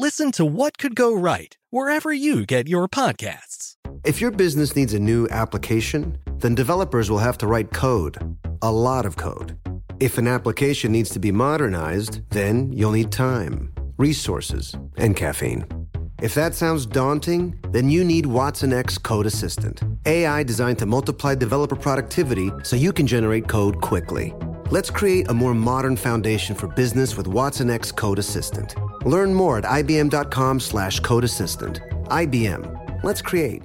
listen to What Could Go Right wherever you get your podcasts. If your business needs a new application, then developers will have to write code, a lot of code. If an application needs to be modernized, then you'll need time, resources, and caffeine. If that sounds daunting, then you need watsonx Code Assistant, AI designed to multiply developer productivity so you can generate code quickly. Let's create a more modern foundation for business with watsonx Code Assistant. Learn more at ibm.com slash codeassistant. IBM. Let's create.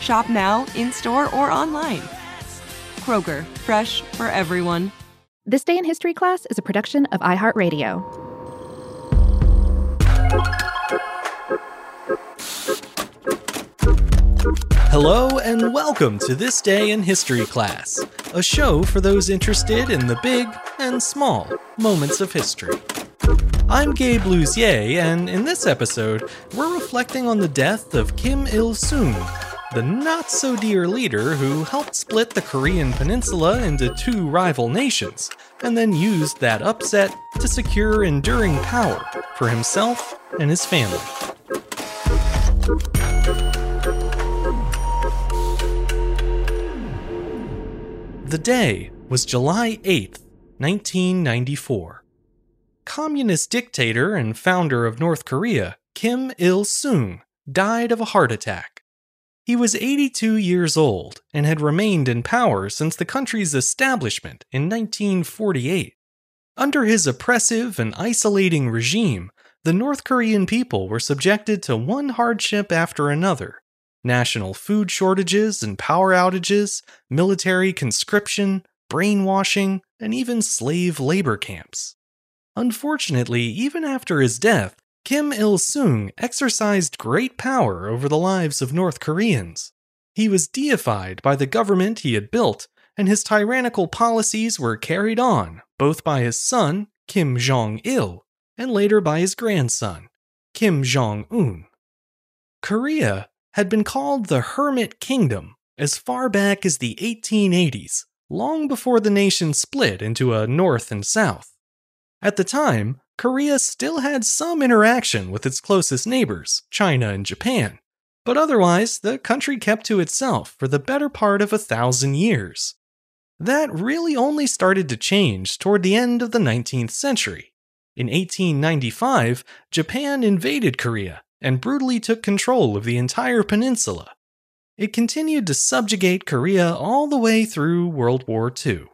Shop now, in store, or online. Kroger, fresh for everyone. This Day in History class is a production of iHeartRadio. Hello and welcome to This Day in History class, a show for those interested in the big and small moments of history. I'm Gabe Luzier, and in this episode, we're reflecting on the death of Kim Il sung, the not so dear leader who helped split the Korean peninsula into two rival nations, and then used that upset to secure enduring power for himself and his family. The day was July 8th, 1994. Communist dictator and founder of North Korea, Kim Il sung, died of a heart attack. He was 82 years old and had remained in power since the country's establishment in 1948. Under his oppressive and isolating regime, the North Korean people were subjected to one hardship after another national food shortages and power outages, military conscription, brainwashing, and even slave labor camps. Unfortunately, even after his death, Kim Il sung exercised great power over the lives of North Koreans. He was deified by the government he had built, and his tyrannical policies were carried on both by his son, Kim Jong il, and later by his grandson, Kim Jong un. Korea had been called the Hermit Kingdom as far back as the 1880s, long before the nation split into a North and South. At the time, Korea still had some interaction with its closest neighbors, China and Japan, but otherwise, the country kept to itself for the better part of a thousand years. That really only started to change toward the end of the 19th century. In 1895, Japan invaded Korea and brutally took control of the entire peninsula. It continued to subjugate Korea all the way through World War II.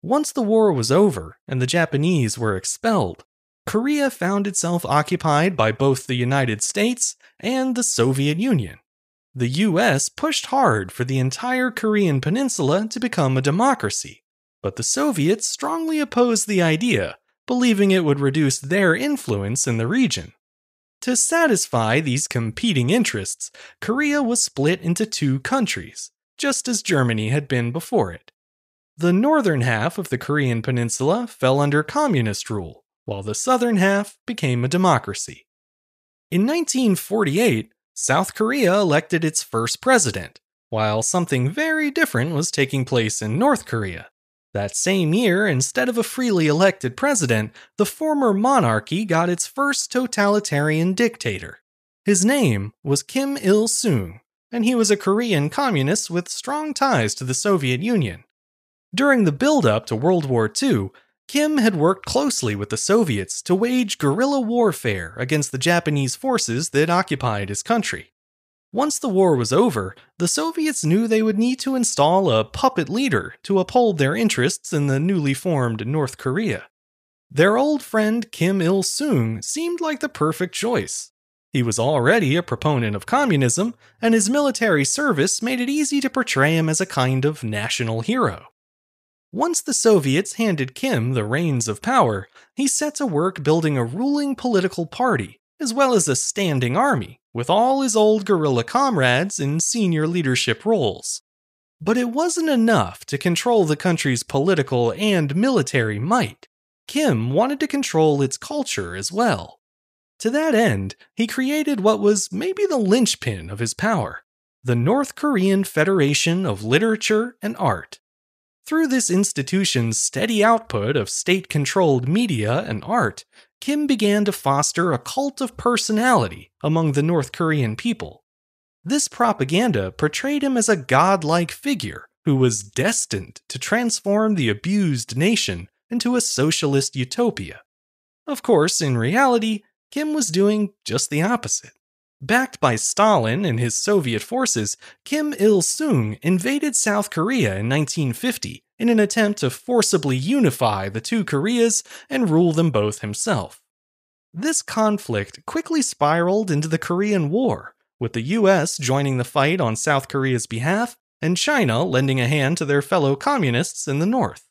Once the war was over and the Japanese were expelled, Korea found itself occupied by both the United States and the Soviet Union. The US pushed hard for the entire Korean peninsula to become a democracy, but the Soviets strongly opposed the idea, believing it would reduce their influence in the region. To satisfy these competing interests, Korea was split into two countries, just as Germany had been before it. The northern half of the Korean peninsula fell under communist rule, while the southern half became a democracy. In 1948, South Korea elected its first president, while something very different was taking place in North Korea. That same year, instead of a freely elected president, the former monarchy got its first totalitarian dictator. His name was Kim Il sung, and he was a Korean communist with strong ties to the Soviet Union. During the build up to World War II, Kim had worked closely with the Soviets to wage guerrilla warfare against the Japanese forces that occupied his country. Once the war was over, the Soviets knew they would need to install a puppet leader to uphold their interests in the newly formed North Korea. Their old friend Kim Il sung seemed like the perfect choice. He was already a proponent of communism, and his military service made it easy to portray him as a kind of national hero. Once the Soviets handed Kim the reins of power, he set to work building a ruling political party, as well as a standing army, with all his old guerrilla comrades in senior leadership roles. But it wasn't enough to control the country's political and military might. Kim wanted to control its culture as well. To that end, he created what was maybe the linchpin of his power the North Korean Federation of Literature and Art. Through this institution's steady output of state controlled media and art, Kim began to foster a cult of personality among the North Korean people. This propaganda portrayed him as a godlike figure who was destined to transform the abused nation into a socialist utopia. Of course, in reality, Kim was doing just the opposite. Backed by Stalin and his Soviet forces, Kim Il sung invaded South Korea in 1950 in an attempt to forcibly unify the two Koreas and rule them both himself. This conflict quickly spiraled into the Korean War, with the US joining the fight on South Korea's behalf and China lending a hand to their fellow communists in the North.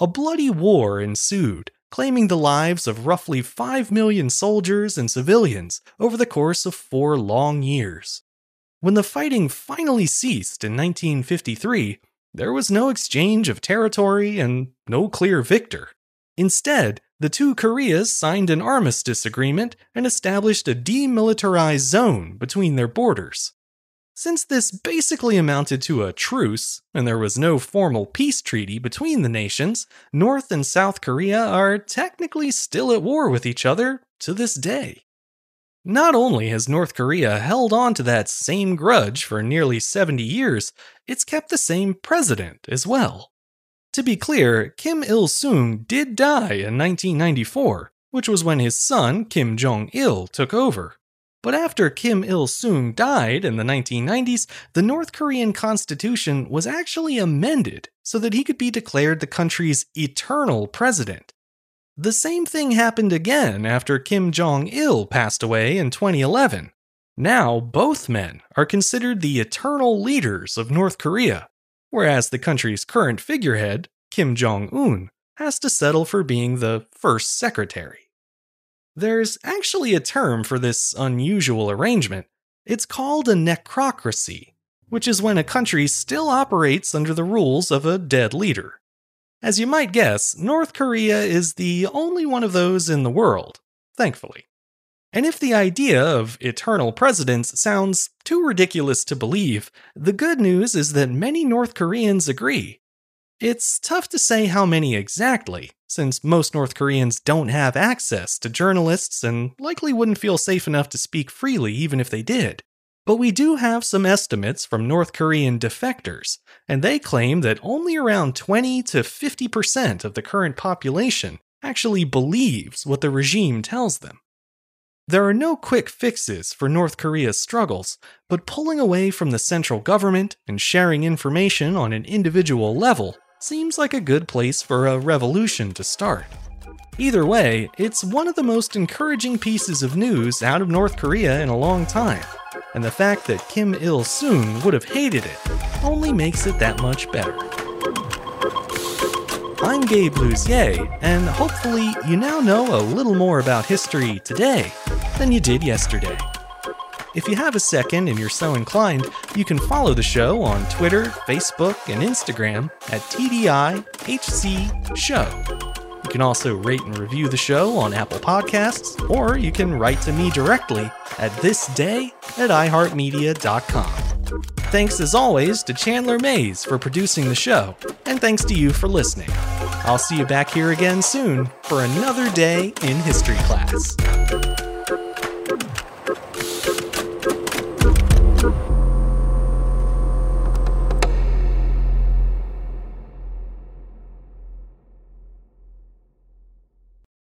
A bloody war ensued, claiming the lives of roughly 5 million soldiers and civilians over the course of four long years. When the fighting finally ceased in 1953, there was no exchange of territory and no clear victor. Instead, the two Koreas signed an armistice agreement and established a demilitarized zone between their borders. Since this basically amounted to a truce, and there was no formal peace treaty between the nations, North and South Korea are technically still at war with each other to this day. Not only has North Korea held on to that same grudge for nearly 70 years, it's kept the same president as well. To be clear, Kim Il sung did die in 1994, which was when his son, Kim Jong il, took over. But after Kim Il sung died in the 1990s, the North Korean constitution was actually amended so that he could be declared the country's eternal president. The same thing happened again after Kim Jong il passed away in 2011. Now, both men are considered the eternal leaders of North Korea, whereas the country's current figurehead, Kim Jong un, has to settle for being the first secretary. There's actually a term for this unusual arrangement. It's called a necrocracy, which is when a country still operates under the rules of a dead leader. As you might guess, North Korea is the only one of those in the world, thankfully. And if the idea of eternal presidents sounds too ridiculous to believe, the good news is that many North Koreans agree. It's tough to say how many exactly, since most North Koreans don't have access to journalists and likely wouldn't feel safe enough to speak freely even if they did. But we do have some estimates from North Korean defectors, and they claim that only around 20 to 50% of the current population actually believes what the regime tells them. There are no quick fixes for North Korea's struggles, but pulling away from the central government and sharing information on an individual level seems like a good place for a revolution to start. Either way, it's one of the most encouraging pieces of news out of North Korea in a long time, and the fact that Kim Il sung would have hated it only makes it that much better. I'm Gabe Luzier, and hopefully you now know a little more about history today than you did yesterday. If you have a second and you're so inclined, you can follow the show on Twitter, Facebook, and Instagram at TDIHC Show. You can also rate and review the show on Apple Podcasts, or you can write to me directly at thisday at iHeartMedia.com. Thanks as always to Chandler Mays for producing the show, and thanks to you for listening. I'll see you back here again soon for another day in history class.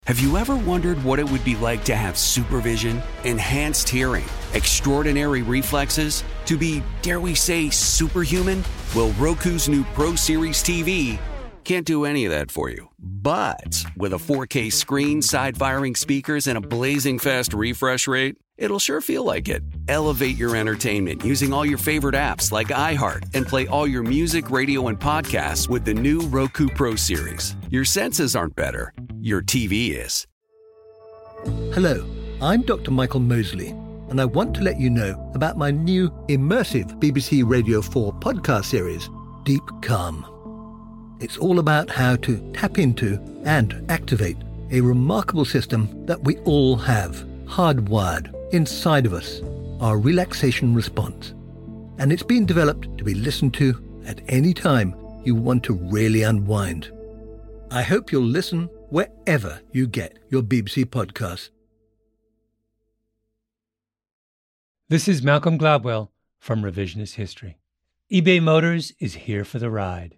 Have you ever wondered what it would be like to have supervision, enhanced hearing, extraordinary reflexes, to be, dare we say, superhuman? Well, Roku's new Pro Series TV can't do any of that for you. But with a 4K screen, side firing speakers, and a blazing fast refresh rate, it'll sure feel like it. Elevate your entertainment using all your favorite apps like iHeart and play all your music, radio, and podcasts with the new Roku Pro Series. Your senses aren't better, your TV is. Hello, I'm Dr. Michael Mosley, and I want to let you know about my new immersive BBC Radio 4 podcast series, Deep Calm. It's all about how to tap into and activate a remarkable system that we all have hardwired inside of us, our relaxation response. And it's been developed to be listened to at any time you want to really unwind. I hope you'll listen wherever you get your BBC podcasts. This is Malcolm Gladwell from Revisionist History. eBay Motors is here for the ride.